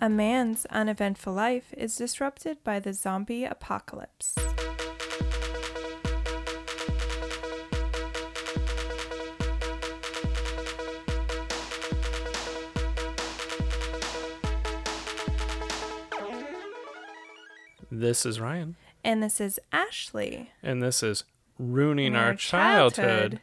A man's uneventful life is disrupted by the zombie apocalypse. This is Ryan, And this is Ashley. and this is Ruining Our, childhood, Childhood.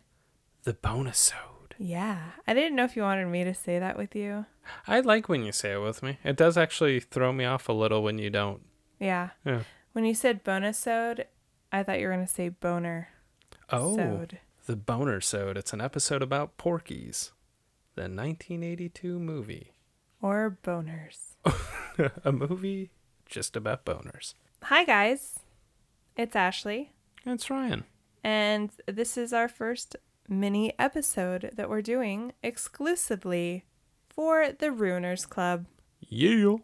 the bonisode. Yeah. I didn't know if you wanted me to say that with you. I like when you say it with me. It does actually throw me off a little when you don't. Yeah. Yeah. When you said bonisode, I thought you were going to say boner. Oh, Sode. the boner sode. It's an episode about Porky's, the 1982 movie. Or boners. a movie just about boners. Hi, guys. It's Ashley. It's Ryan. And this is our first mini episode that we're doing exclusively for the Ruiners Club. Yeah.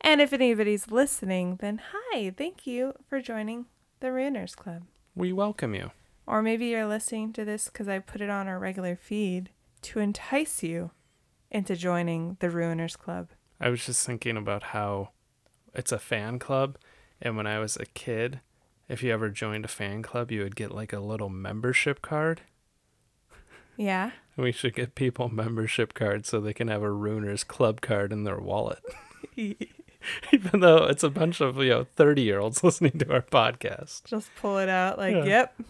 And if anybody's listening, then hi, thank you for joining the Ruiners Club. We welcome you. Or maybe you're listening to this because I put it on our regular feed to entice you into joining the Ruiners Club. I was just thinking about how it's a fan club, and when I was a kid, if you ever joined a fan club, you would get like a little membership card. Yeah. We should get people membership cards so they can have a Ruiner's club card in their wallet. Even though it's a bunch of, you know, 30 year olds listening to our podcast. Just pull it out like, Yeah. yep.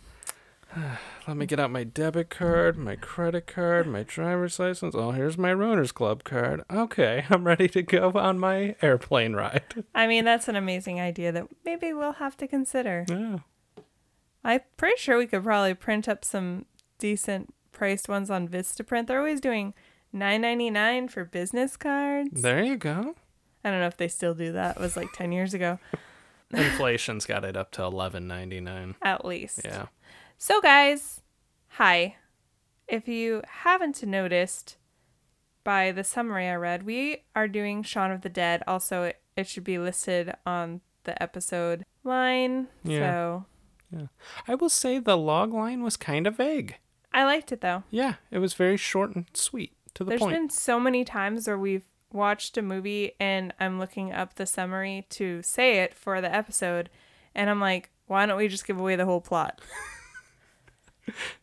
Let me get out my debit card, my credit card, my driver's license. Oh, here's my Ruiner's Club card. Okay, I'm ready to go on my airplane ride. I mean, that's an amazing idea that maybe we'll have to consider. Yeah. I'm pretty sure we could probably print up some decent priced ones on Vistaprint. They're always doing nine ninety nine for business cards. There you go. I don't know if they still do that. It was like ten years ago, Inflation's got it up to 11.99. at least. Yeah. So, guys, hi. If you haven't noticed by the summary I read, we are doing Shaun of the Dead. Also, it, it should be listed on the episode line. Yeah. So, Yeah. I will say the log line was kind of vague. I liked it though. Yeah, it was very short and sweet to the There's point. been so many times where we've watched a movie and I'm looking up the summary to say it for the episode, and I'm like, why don't we just give away the whole plot?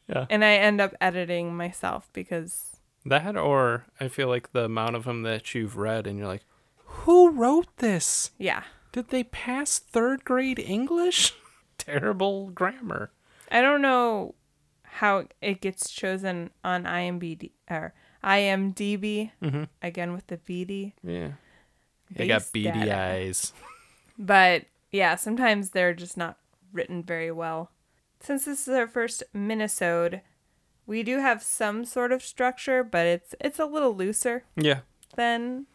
Yeah. And I end up editing myself because That or I feel like the amount of them that you've read and you're like, who wrote this? yeah, Did they pass third grade English? Terrible grammar. I don't know how it gets chosen on IMDb or IMDb Mhm. again with the BD. Yeah. They got BD data. eyes. But yeah, sometimes they're just not written very well. Since this is our first minisode, we do have some sort of structure, but it's it's a little looser Yeah. than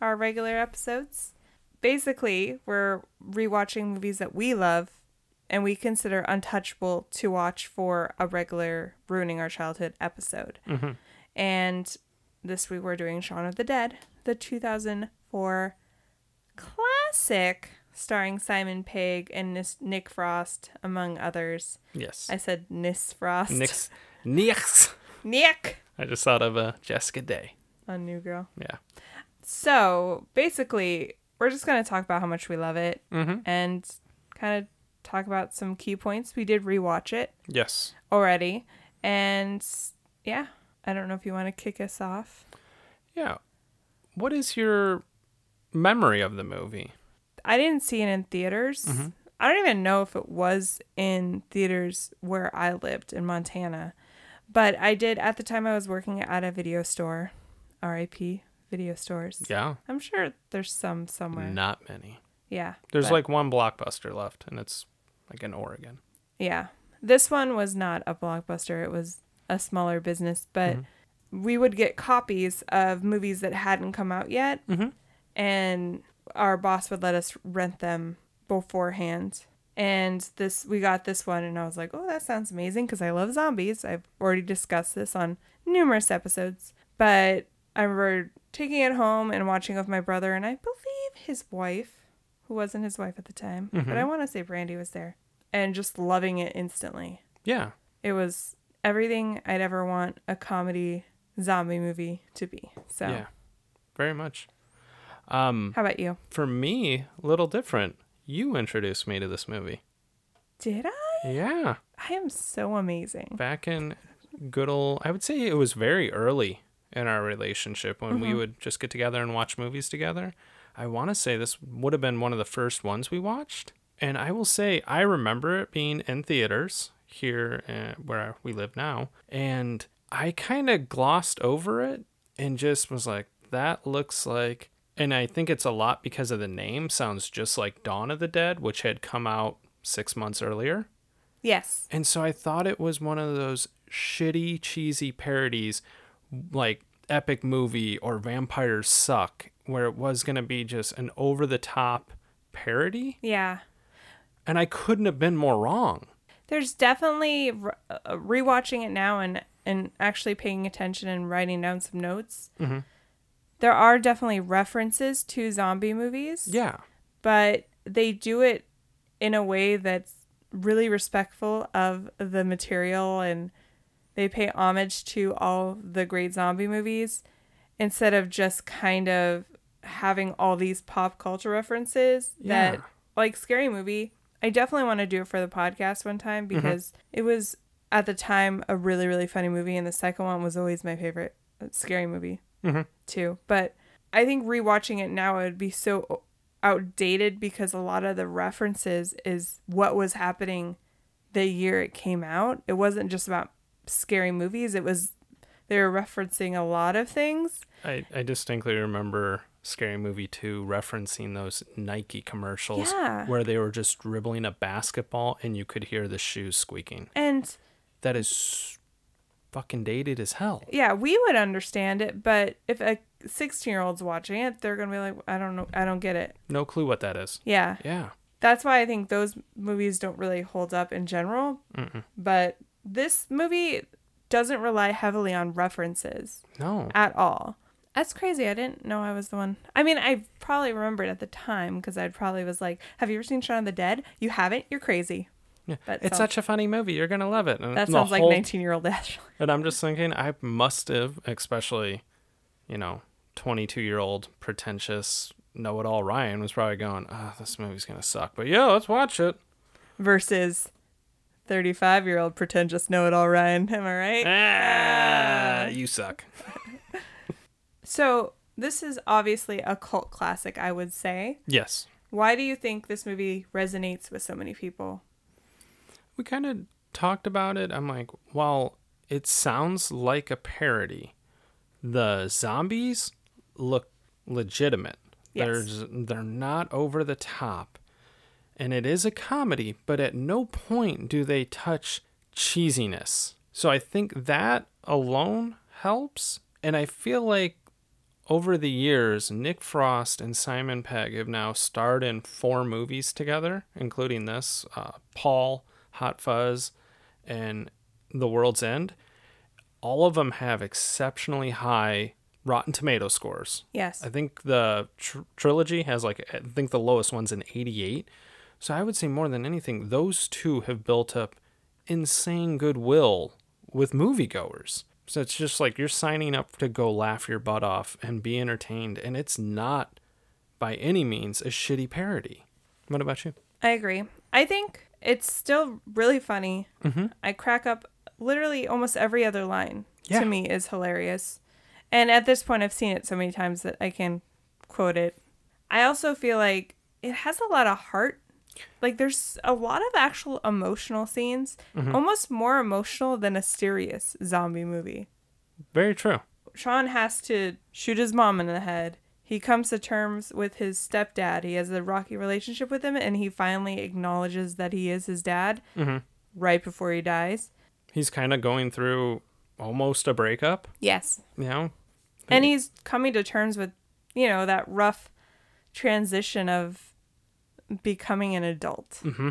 our regular episodes. Basically, we're rewatching movies that we love and we consider untouchable to watch for a regular ruining our childhood episode. Mhm. And this week we're doing Shaun of the Dead, the 2004 classic starring Simon Pegg and Nis- Nick Frost, among others. Yes. I said Nis Frost. Nix. Nix. Nick I just thought of uh, Jessica Day. on New Girl. Yeah. So basically, we're just going to talk about how much we love it Mm-hmm. and kind of talk about some key points. We did rewatch it Yes. already. And yeah, I don't know if you want to kick us off. Yeah. What is your memory of the movie? I didn't see it in theaters. Mm-hmm. I don't even know if it was in theaters where I lived in Montana. But I did at the time I was working at a video store, RIP video stores. Yeah. I'm sure there's some somewhere. Not many. Yeah. There's but- like one blockbuster left, and it's like in Oregon. Yeah. This one was not a blockbuster. It was a smaller business, but we would get copies of movies that hadn't come out yet. Mhm. And our boss would let us rent them beforehand. And this we got this one and I was like, "Oh, that sounds amazing because I love zombies." I've already discussed this on numerous episodes. But I remember taking it home and watching with my brother and I believe his wife, who wasn't his wife at the time, but I want to say Brandy was there and just loving it instantly. Yeah. It was everything I'd ever want a comedy zombie movie to be. So Yeah. Very much. Um, How about you? for me, a little different. You introduced me to this movie. Did I? Yeah, I am so amazing. back in good old. I would say it was very early in our relationship when we would just get together and watch movies together. I want to say this would have been one of the first ones we watched, and I will say I remember it being in theaters here uh, where we live now, and I kind of glossed over it and just was like, "That looks like." And I think it's a lot because of the name. Sounds just like Dawn of the Dead, which had come out six months earlier. Yes. And so I thought it was one of those shitty, cheesy parodies like Epic Movie or Vampires Suck, where it was going to be just an over the top parody. Yeah. And I couldn't have been more wrong. There's definitely uh, rewatching it now and and actually paying attention and writing down some notes. Mhm. There are definitely references to zombie movies, Yeah. but they do it in a way that's really respectful of the material and they pay homage to all the great zombie movies instead of just kind of having all these pop culture references that Yeah. like scary movie i definitely want to do it for the podcast one time because it was at the time a really really funny movie and the second one was always my favorite uh, scary movie Mhm. too. But i think rewatching it now it would be so outdated because a lot of the references is what was happening the year it came out. It wasn't just about scary movies. It was they were referencing a lot of things. I, I distinctly remember Scary Movie 2 referencing those Nike commercials Yeah. where they were just dribbling a basketball and you could hear the shoes squeaking. and That is fucking dated as hell. yeah, we would understand it, but if a 16 year old's watching it, they're going to be like, I don't know, I don't get it. No clue what that is. Yeah. Yeah. That's why I think those movies don't really hold up in general. Mm-mm. But this movie doesn't rely heavily on references No. at all. That's crazy. I didn't know I was the one. I mean, I probably remembered at the time because I probably was like, Have you ever seen Shaun of the Dead? You haven't? You're crazy. Yeah. That it's sounds- such a funny movie. You're gonna love it. And That sounds like 19 year old Ashley. And I'm just thinking, I must have, especially, you know, 22 year old pretentious know it all Ryan was probably going, "Ah, this movie's gonna suck." But yeah, let's watch it. Versus 35 year old pretentious know it all Ryan. Am I right? Ah, you suck. So, this is obviously a cult classic, I would say. Yes, Why do you think this movie resonates with so many people? we kind of talked about it. I'm like, while it sounds like a parody, the zombies look legitimate. Yes. There's they're not over the top. And it is a comedy, but at no point do they touch cheesiness. So I think that alone helps. And I feel like over the years, Nick Frost and Simon Pegg have now starred in four movies together, including this uh, Paul, Hot Fuzz, and The World's End. All of them have exceptionally high Rotten Tomato scores. Yes. I think the tr- trilogy has like I think the lowest one's an 88. So I would say more than anything, those two have built up insane goodwill with moviegoers. So it's just like you're signing up to go laugh your butt off and be entertained, and it's not by any means a shitty parody. What about you? I agree. I think it's still really funny. Mm-hmm. I crack up literally almost every other line Yeah. to me is hilarious. And at this point, I've seen it so many times that I can quote it. I also feel like it has a lot of heart. Like there's a lot of actual emotional scenes, Mm-hmm. almost more emotional than a serious zombie movie. Very true. Shaun has to shoot his mom in the head. He comes to terms with his stepdad. He has a rocky relationship with him, and he finally acknowledges that he is his dad Mm-hmm. right before he dies. He's kind of going through almost a breakup, Yes. you know? And he's coming to terms with, you know, that rough transition of becoming an adult. Mm-hmm.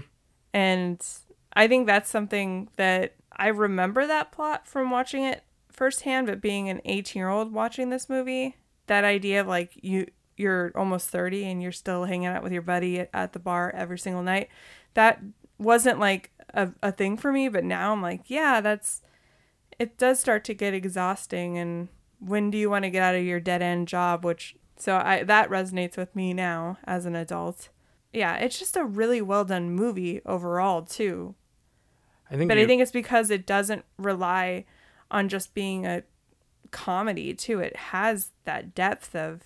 And I think that's something that I remember that plot from watching it firsthand, but being an 18 year old watching this movie, that idea of like you you're almost 30 and you're still hanging out with your buddy at, at the bar every single night, that wasn't like a, a thing for me. But now I'm like, yeah, that's it does start to get exhausting. And when do you want to get out of your dead end job, which So I that resonates with me now as an adult. Yeah, it's just a really well done movie overall too. I think But I think it's because it doesn't rely on just being a comedy too. It has that depth of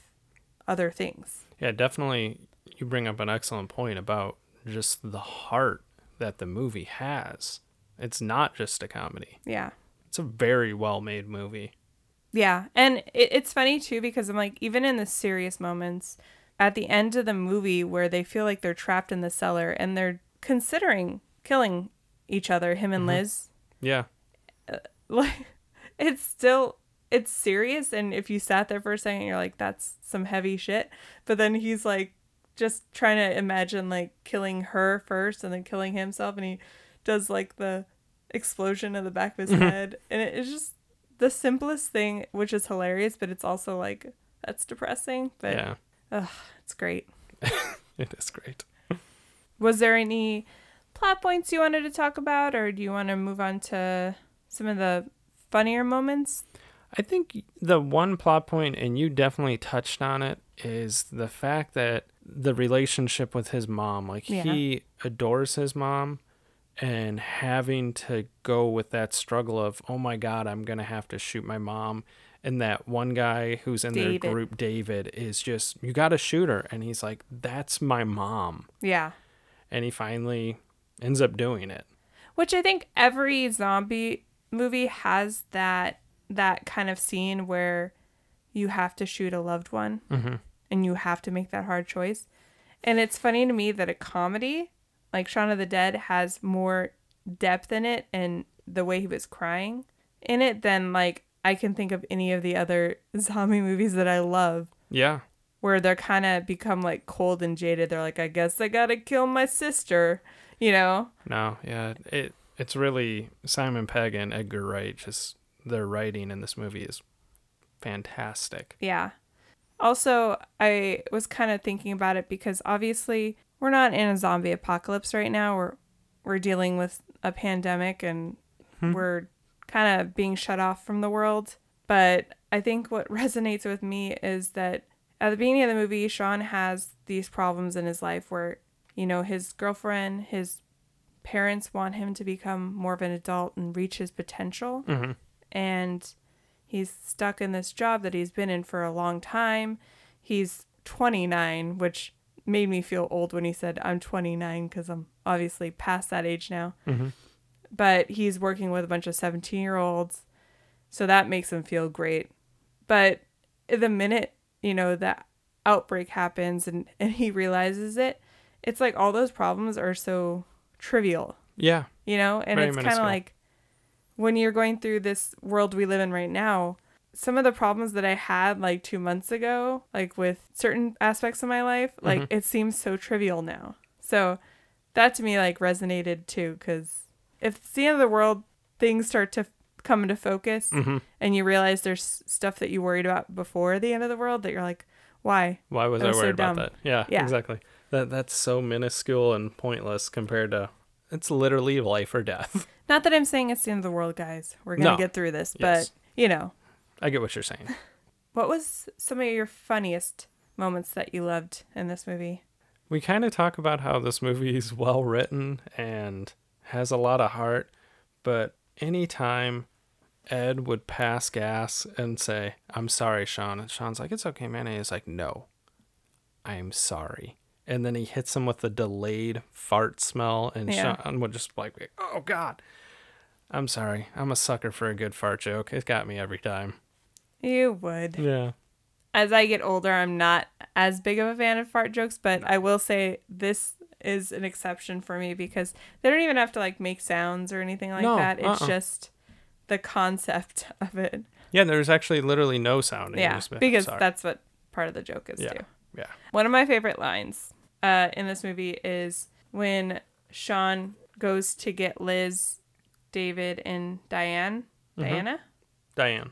other things. yeah, definitely you bring up an excellent point about just the heart that the movie has. It's not just a comedy. Yeah. It's a very well made movie. Yeah. And it, it's funny too because I'm like, even in the serious moments, at the end of the movie where they feel like they're trapped in the cellar and they're considering killing each other, him and mm-hmm. Liz, Yeah. Uh, like it's still it's serious and if you sat there for a second you're like that's some heavy shit. But then he's like just trying to imagine like killing her first and then killing himself and he does like the explosion in the back of his mm-hmm. head. And it is just the simplest thing which is hilarious but it's also like that's depressing but yeah. Ugh, it's great It is great. was there any plot points you wanted to talk about or do you want to move on to some of the funnier moments I think the one plot point, and you definitely touched on it, is the fact that the relationship with his mom, like Yeah. he adores his mom, and having to go with that struggle of, oh my God, I'm going to have to shoot my mom. And that one guy who's in David. their group, David, is just, you got to shoot her. And he's like, that's my mom. yeah And he finally ends up doing it. Which I think every zombie movie has that that kind of scene where you have to shoot a loved one Mm-hmm. and you have to make that hard choice. And it's funny to me that a comedy like Shaun of the Dead has more depth in it and the way he was crying in it than like I can think of any of the other zombie movies that I love Yeah. where they're kind of become like cold and jaded. They're like, I guess I gotta kill my sister, you know? No, yeah, it it's really Simon Pegg and Edgar Wright. Just their writing in this movie is fantastic. Yeah. Also, I was kind of thinking about it because obviously we're not in a zombie apocalypse right now. We're we're dealing with a pandemic and hmm. we're kind of being shut off from the world. But I think what resonates with me is that at the beginning of the movie, Shaun has these problems in his life where, you know, his girlfriend, his parents want him to become more of an adult and reach his potential Mm-hmm. and he's stuck in this job that he's been in for a long time. He's 29, which made me feel old when he said I'm 29 because I'm obviously past that age now. Mm-hmm. But he's working with a bunch of 17 year olds, so that makes him feel great. But the minute you know that outbreak happens and and he realizes it, it's like all those problems are so trivial. Yeah, you know? And Very it's kind of like when you're going through this world we live in right now some of the problems that i had like two months ago like with certain aspects of my life like Mhm. it seems so trivial now. So that to me like resonated too because if it's the end of the world things start to come into focus hmm and you realize there's stuff that you worried about before the end of the world that you're like why Why was I was so worried about that? Yeah, Yeah. exactly. That that's so minuscule and pointless compared to it's literally life or death. not that i'm saying it's the end of the world guys we're gonna No. get through this Yes. but you know I get what you're saying. What was some of your funniest moments that you loved in this movie? We kind of talk about how this movie is well written and has a lot of heart, but anytime Ed would pass gas and say, I'm sorry, Shaun, and Shaun's like, It's okay, man. And he's like, No, I'm sorry. And then he hits him with the delayed fart smell, and Yeah. Shaun would just like, Oh, God. I'm sorry. I'm a sucker for a good fart joke. It got me every time. You would. Yeah. As I get older, I'm not as big of a fan of fart jokes, but I will say this is an exception for me because they don't even have to like make sounds or anything like No, that. It's uh-uh. just the concept of it. Yeah, there's actually literally no sound. yeah, because "Sorry." that's what part of the joke is Yeah. too. Yeah. One of my favorite lines uh, in this movie is when Shaun goes to get Liz, David, and Diane. Mhm. Diana? Diane.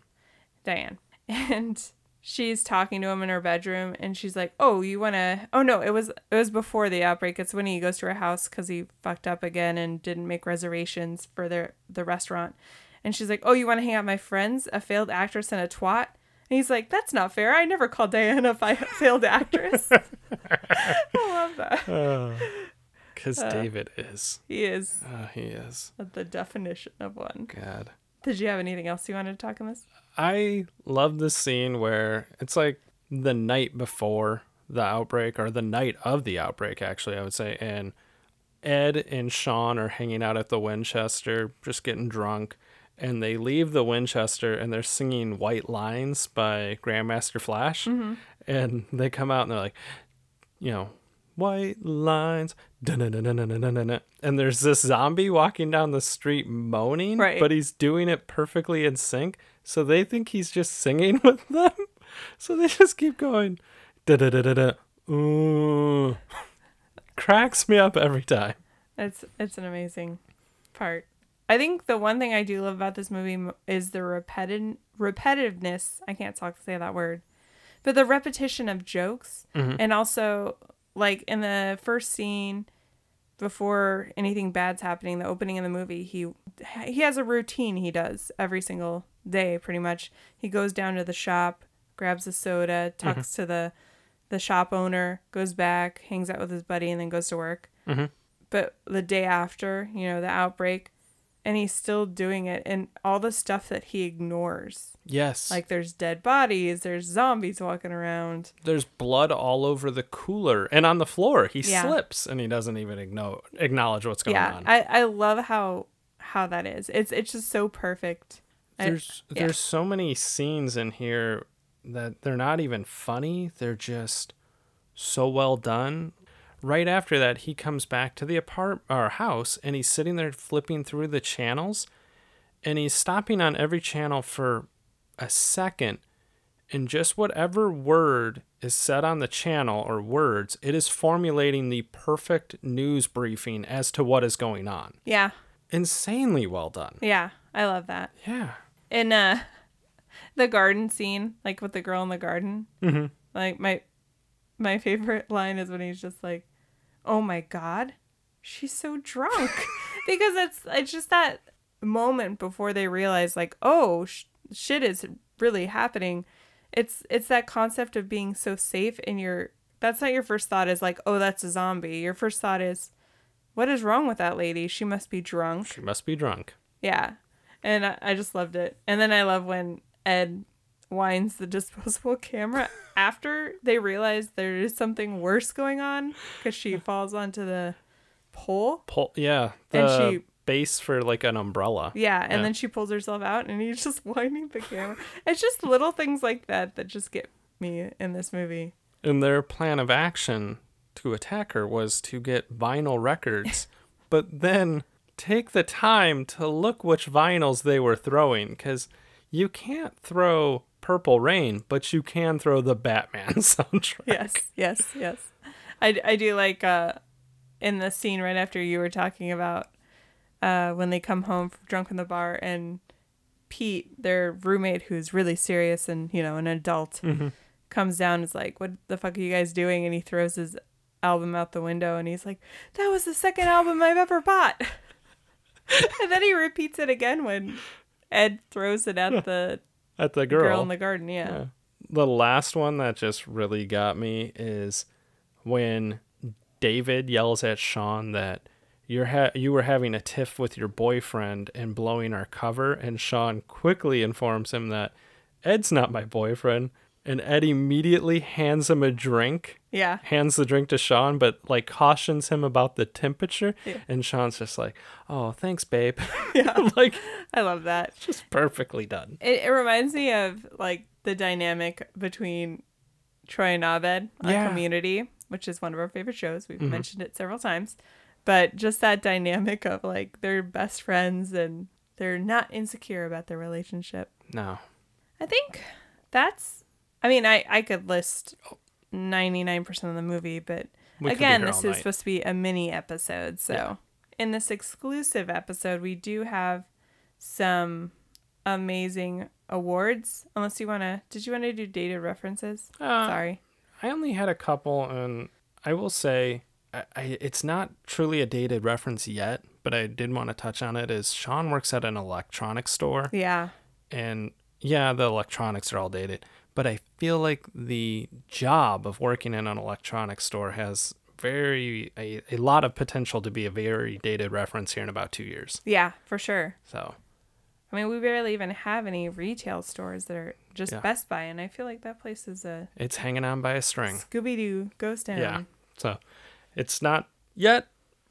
Diane. And she's talking to him in her bedroom and she's like, "Oh, you want to Oh no, it was it was before the outbreak. It's when he goes to her house cuz he fucked up again and didn't make reservations for their the restaurant. And she's like, "Oh, you want to hang out with my friends, a failed actress and a twat?" And he's like, "That's not fair. I never called Diana a failed actress." I love that. Because Uh. David is. He is Uh, he is. the definition of one. God. Did you have anything else you wanted to talk on this? I love this scene where it's like the night before the outbreak, or the night of the outbreak, actually, I would say. And Ed and Shaun are hanging out at the Winchester, just getting drunk. And they leave the Winchester and they're singing White Lines by Grandmaster Flash. Mm-hmm. And they come out and they're like, you know, white lines. And there's this zombie walking down the street moaning, Right. but he's doing it perfectly in sync. So they think he's just singing with them. So they just keep going. Da-da-da-da-da. Ooh. Cracks me up every time. It's it's an amazing part. I think the one thing I do love about this movie is the repeti- repetitiveness. I can't talk to say that word, but the repetition of jokes, mm-hmm. and also like in the first scene before anything bad's happening, the opening of the movie, he he has a routine he does every single day, pretty much. He goes down to the shop, grabs a soda, mm-hmm. talks to the the shop owner, goes back, hangs out with his buddy, and then goes to work. Mm-hmm. But the day after, you know, the outbreak, and he's still doing it, and all the stuff that he ignores. Yes. Like there's dead bodies, there's zombies walking around. there's blood all over the cooler and on the floor. He Yeah. slips and he doesn't even igno- acknowledge what's going yeah, on. I, I love how how that is. It's it's just so perfect. I- there's yeah. there's so many scenes in here that they're not even funny. They're just so well done. Right after that, he comes back to the apart or house and he's sitting there flipping through the channels and he's stopping on every channel for a second and just whatever word is said on the channel or words, it is formulating the perfect news briefing as to what is going on. yeah, Insanely well done. yeah, I love that. Yeah. In uh, the garden scene, like with the girl in the garden, Mm-hmm. like my my favorite line is when he's just like, "Oh my god, she's so drunk," because it's it's just that moment before they realize like, "Oh, sh- shit is really happening." It's it's that concept of being so safe in your. That's not your first thought. Is like, "Oh, that's a zombie." Your first thought is, "What is wrong with that lady? She must be drunk." She must be drunk. Yeah. And I, I just loved it. And then I love when Ed winds the disposable camera after they realize there is something worse going on because she falls onto the pole. Pull, yeah, the And she- base for like an umbrella. Yeah. And Yeah. then she pulls herself out and he's just winding the camera. It's just little things like that that just get me in this movie. And their plan of action to attack her was to get vinyl records, but then take the time to look which vinyls they were throwing because you can't throw Purple Rain, but you can throw the Batman soundtrack. Yes. Yes. Yes. I, I do like uh, in the scene right after you were talking about uh, when they come home from drunk in the bar and Pete, their roommate, who's really serious and you know an adult, comes down and is like, "What the fuck are you guys doing?" And he throws his album out the window and he's like, "That was the second album I've ever bought." and then he repeats it again when Ed throws it at the At the girl, girl. in the garden. Yeah. Yeah. The last one that just really got me is when David yells at Shaun that you're ha- you were having a tiff with your boyfriend and blowing our cover, and Shaun quickly informs him that Ed's not my boyfriend, and Ed immediately hands him a drink. Yeah. Hands the drink to Shaun, but like cautions him about the temperature, Yeah. and Shaun's just like, "Oh, thanks, babe." Yeah. like I love that. just perfectly done. It, it reminds me of like the dynamic between Troy and Abed on Yeah. Community, which is one of our favorite shows. We've mm-hmm. mentioned it several times. But just that dynamic of like they're best friends and they're not insecure about their relationship. No, I think that's I mean, I, I could list 99% of the movie, but We again, this is night. supposed to be a mini episode. So, Yeah. in this exclusive episode, we do have some amazing awards. Unless you want to, did you want to do dated references? Uh, Sorry. I only had a couple, and I will say I, I, it's not truly a dated reference yet, but I did want to touch on it. Is Shaun works at an electronics store, Yeah. and yeah, the electronics are all dated, but I feel like the job of working in an electronics store has very a, a lot of potential to be a very dated reference here in about two years. Yeah, for sure. So I mean, we barely even have any retail stores that are just Yeah. Best Buy, and I feel like that place is a it's hanging on by a string. Scooby Doo town. Yeah. So it's not yet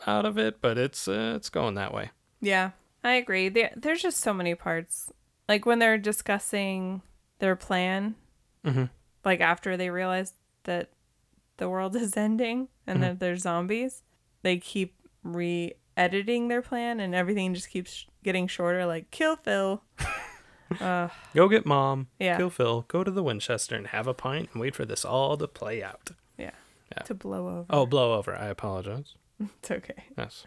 out of it, but it's uh, it's going that way. Yeah, I agree. There, there's just so many parts. Like when they're discussing their plan, Mm-hmm. like after they realize that the world is ending and Mhm. that there's zombies, they keep re-editing their plan, and everything just keeps getting shorter. Like kill Phil. uh, Go get mom. Yeah. Kill Phil. Go to the Winchester and have a pint and wait for this all to play out. Yeah. to blow over. Oh, blow over. I apologize. it's okay. Yes.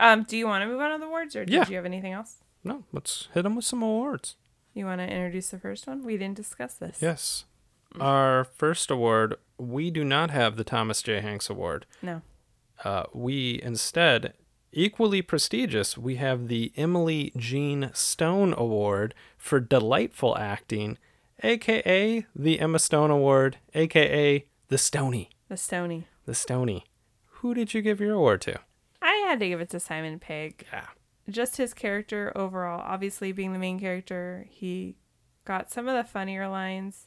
Um, do you want to move on to the awards, or did Yeah. you have anything else? No, let's hit them with some awards. You want to introduce the first one? We didn't discuss this. Yes. Our first award, we do not have the Thomas J. Hanks Award. No. Uh, we instead, equally prestigious, we have the Emily Jean Stone Award for delightful acting, aka the Emma Stone Award, aka the Stony. The Stony. The Stony. Who did you give your award to? I had to give it to Simon Pegg. Yeah. Just his character overall, obviously being the main character, he got some of the funnier lines,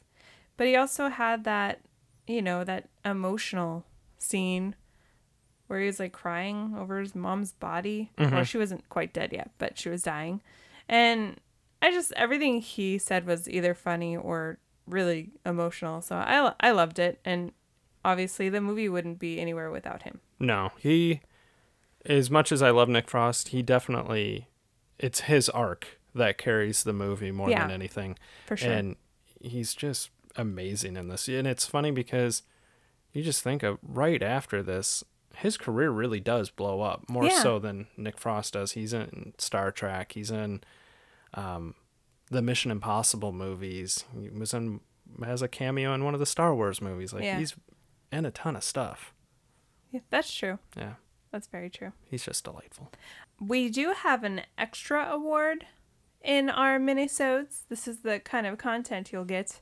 but he also had that, you know, that emotional scene where he was like crying over his mom's body. Well, Mhm. she wasn't quite dead yet, but she was dying. And I just, everything he said was either funny or really emotional. So I, I loved it. And obviously the movie wouldn't be anywhere without him. No, he, as much as I love Nick Frost, he definitely, it's his arc that carries the movie more Yeah. than anything. For sure. And he's just amazing in this. And it's funny because you just think of right after this, his career really does blow up more Yeah. so than Nick Frost does. He's in Star Trek. He's in um, the Mission Impossible movies. He was in has a cameo in one of the Star Wars movies. Like Yeah. he's in a ton of stuff. yeah, that's true. Yeah, That's very true. he's just delightful. We do have an extra award in our minisodes. This is the kind of content you'll get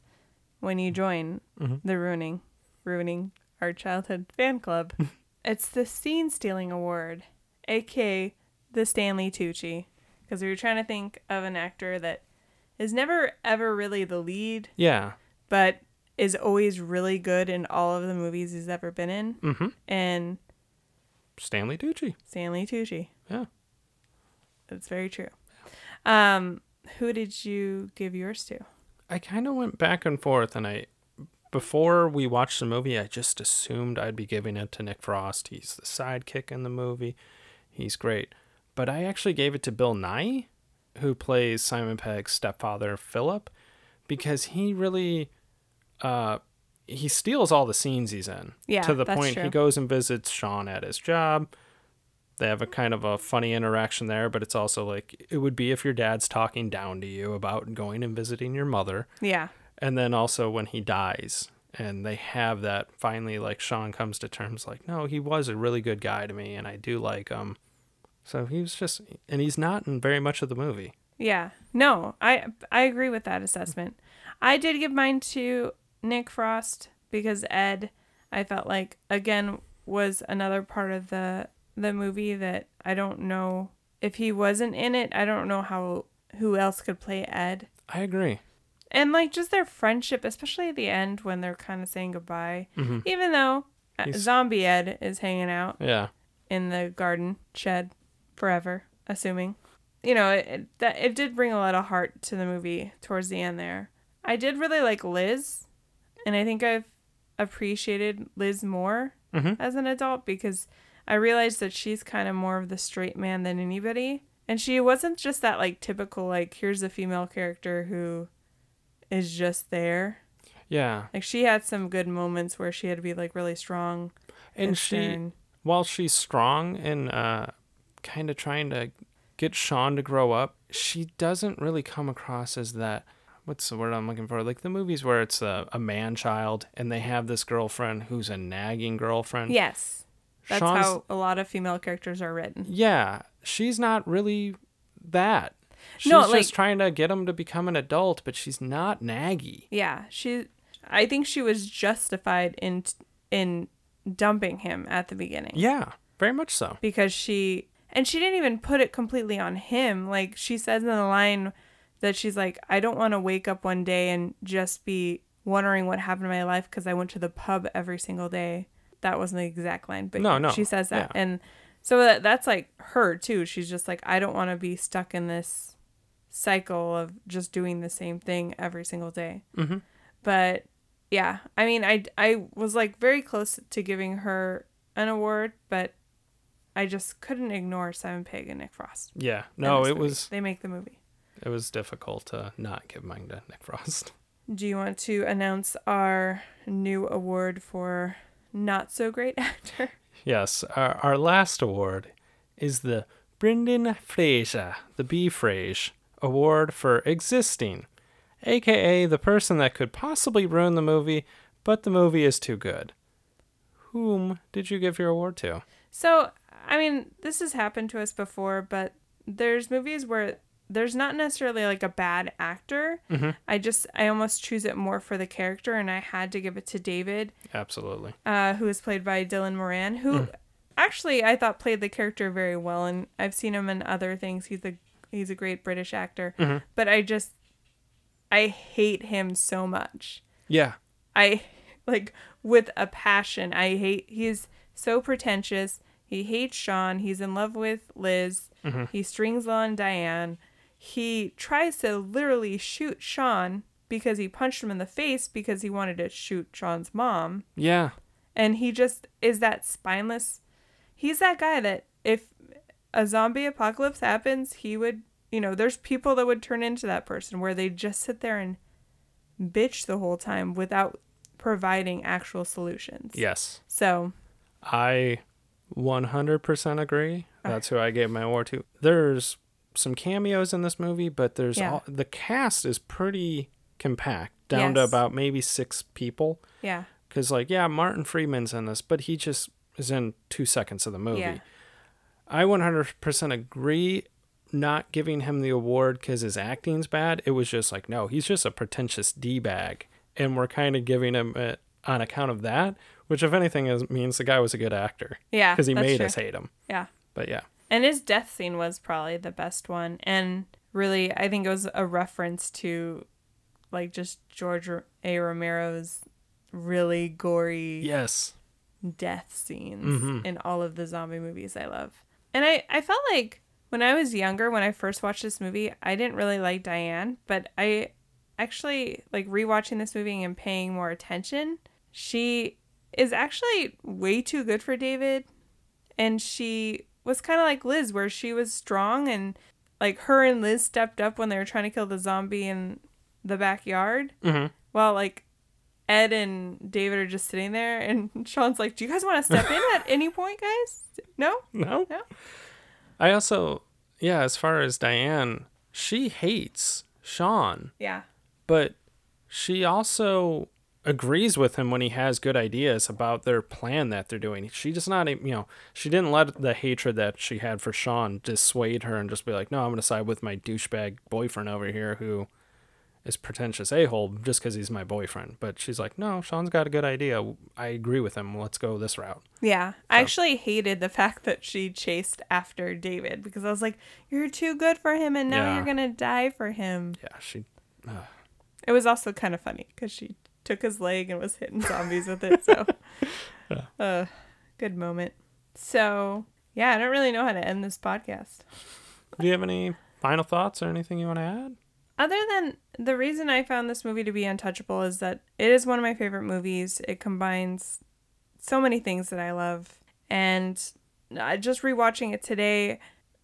when you join Mhm. the ruining ruining our childhood fan club. it's the scene stealing award, aka the Stanley Tucci. Because we were trying to think of an actor that is never ever really the lead, Yeah. but is always really good in all of the movies he's ever been in. Mm-hmm. And Stanley Tucci. Stanley Tucci. Yeah. That's very true. Um, who did you give yours to? I kind of went back and forth, and I, before we watched the movie, I just assumed I'd be giving it to Nick Frost. He's the sidekick in the movie. He's great. But I actually gave it to Bill Nighy, who plays Simon Pegg's stepfather, Philip, because he really, uh, he steals all the scenes he's in. Yeah, To the point true. he goes and visits Shaun at his job. They have a kind of a funny interaction there, but it's also like it would be if your dad's talking down to you about going and visiting your mother. Yeah. And then also when he dies and they have that finally like Shaun comes to terms like, no, he was a really good guy to me and I do like him. So he was just and he's not in very much of the movie. Yeah. No, I I agree with that assessment. I did give mine to Nick Frost because Ed, I felt like again was another part of the the movie that I don't know if he wasn't in it. I don't know how who else could play Ed. I agree. And like just their friendship, especially at the end when they're kind of saying goodbye, Mhm. even though uh, He's- zombie Ed is hanging out Yeah. in the garden shed forever, assuming. You know, it, it that it did bring a lot of heart to the movie towards the end there. I did really like Liz, and I think I've appreciated Liz more Mhm. as an adult because I realized that she's kind of more of the straight man than anybody. And she wasn't just that like typical like here's a female character who is just there. Yeah. Like she had some good moments where she had to be like really strong And she stern. while she's strong and uh kind of trying to get Shaun to grow up, she doesn't really come across as that what's the word I'm looking for? Like the movies where it's a, a man child and they have this girlfriend who's a nagging girlfriend. Yes. That's Shaun's- how a lot of female characters are written. Yeah, she's not really that. She's No, just like- trying to get him to become an adult, but she's not naggy. Yeah, she I think she was justified in in dumping him at the beginning Yeah, very much so. because she and she didn't even put it completely on him. Like she says in the line that she's like, I don't want to wake up one day and just be wondering what happened in my life because I went to the pub every single day. That wasn't the exact line, but No, no, she says that, yeah. and so that, that's like her too. She's just like, I don't want to be stuck in this cycle of just doing the same thing every single day. Mm-hmm. But yeah, I mean, I I was like very close to giving her an award, but I just couldn't ignore Simon Pegg and Nick Frost. Yeah, no, it movie. was They make the movie. it was difficult to not give mine to Nick Frost. Do you want to announce our new award for not so great actor? Yes, our, our last award is the Brendan Fraser, the B Frage Award for Existing, aka the person that could possibly ruin the movie, but the movie is too good. Whom did you give your award to? So, I mean, this has happened to us before, but there's movies where there's not necessarily like a bad actor. Mm-hmm. I just, I almost choose it more for the character, and I had to give it to David, Absolutely. uh, who is played by Dylan Moran, who mm. actually I thought played the character very well, and I've seen him in other things. He's a he's a great British actor, mm-hmm. but I just I hate him so much. Yeah. I like with a passion. I hate he's so pretentious. He hates Shaun. He's in love with Liz. Mm-hmm. He strings on Diane. He tries to literally shoot Shaun because he punched him in the face because he wanted to shoot Shaun's mom. Yeah. And he just is that spineless. He's that guy that if a zombie apocalypse happens, he would, you know, there's people that would turn into that person where they just sit there and bitch the whole time without providing actual solutions. Yes. So, I 100% agree. That's who I gave my award to. There's some cameos in this movie, but there's Yeah. all, the cast is pretty compact, down to about maybe six people. yeah. Because, like, yeah, Martin Freeman's in this, but he just is in two seconds of the movie. Yeah. I 100% agree not giving him the award because his acting's bad. It was just like, no, he's just a pretentious D bag. And we're kind of giving him it on account of that, which, if anything, is, means the guy was a good actor Yeah. because he made true. us hate him. Yeah. But yeah. And his death scene was probably the best one. And really, I think it was a reference to like just George A. Romero's really gory Yes. death scenes Mhm. in all of the zombie movies I love. And I, I felt like when I was younger, when I first watched this movie, I didn't really like Diane, but I actually like rewatching this movie and paying more attention. She is actually way too good for David. And she was kind of like Liz, where she was strong and like her and Liz stepped up when they were trying to kill the zombie in the backyard. Mhm. Well, like Ed and David are just sitting there, and Shaun's like, "Do you guys want to step in at any point, guys? No, No? no." I also, yeah, as far as Diane, she hates Shaun, Yeah, but she also agrees with him when he has good ideas about their plan that they're doing. She does not, you know, she didn't let the hatred that she had for Shaun dissuade her and just be like, no, I'm going to side with my douchebag boyfriend over here who is pretentious a-hole just because he's my boyfriend. But she's like, no, Shaun's got a good idea. I agree with him. Let's go this route. yeah. I actually hated the fact that she chased after David because I was like, "You're too good for him, and now Yeah. you're gonna die for him." Yeah, she It was also kind of funny because she took his leg and was hitting zombies with it. So, uh, good moment. So, yeah, I don't really know how to end this podcast. Do you have any final thoughts or anything you want to add? Other than the reason I found this movie to be untouchable is that it is one of my favorite movies. It combines so many things that I love. And I just rewatching it today,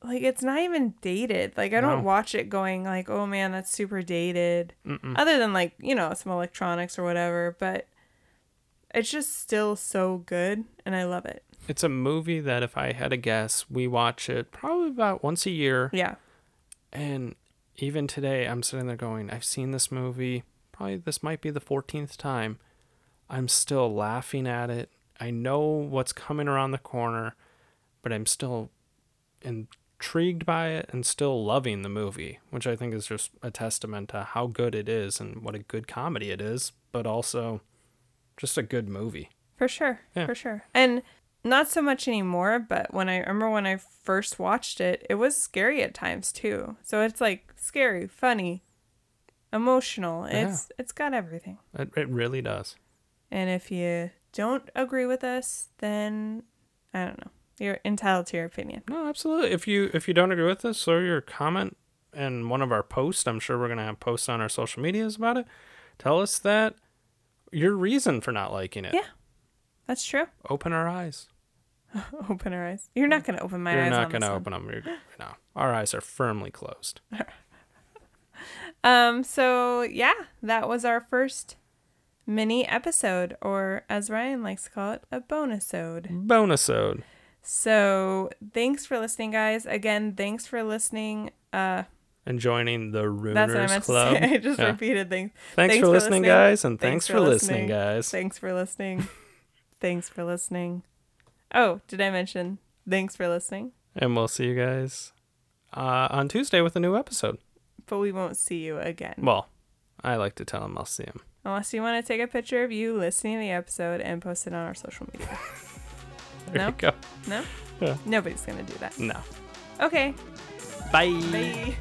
like it's not even dated. Like I don't No. watch it going like, "Oh man, that's super dated." Mm-mm. Other than like, you know, some electronics or whatever, but it's just still so good and I love it. It's a movie that if I had to guess, we watch it probably about once a year. Yeah. And even today, I'm sitting there going, I've seen this movie. Probably this might be the 14th time. I'm still laughing at it. I know what's coming around the corner, but I'm still intrigued by it and still loving the movie, which I think is just a testament to how good it is and what a good comedy it is. but also just a good movie. For sure. Yeah. For sure. And not so much anymore, but when I remember when I first watched it, it was scary at times too. So it's like scary, funny, emotional. It's it's got everything. It, it really does. And if you don't agree with us, then I don't know. You're entitled to your opinion. No, absolutely. If you if you don't agree with us, throw your comment in one of our posts. I'm sure we're gonna have posts on our social medias about it. Tell us that your reason for not liking it. Yeah. That's true. Open our eyes. Open our eyes. You're not going to open my You're eyes. not on gonna this one. open them. You're, no, our eyes are firmly closed. Um. So yeah, that was our first mini episode, or as Ryan likes to call it, a bonisode. Bonisode. So thanks for listening, guys. Again, thanks for listening. Uh, And joining the Ruiners that's what I meant Club. to say. I just Yeah. repeated things. Thanks, for listening, guys, and thanks, for listening, guys. Thanks for listening. thanks for listening. Oh, did I mention thanks for listening? And we'll see you guys uh, on Tuesday with a new episode. But we won't see you again. Well, I like to tell them I'll see them. Unless you want to take a picture of you listening to the episode and post it on our social media. There No? you go. No? Yeah. Nobody's going to do that. No. Okay. Bye. Bye.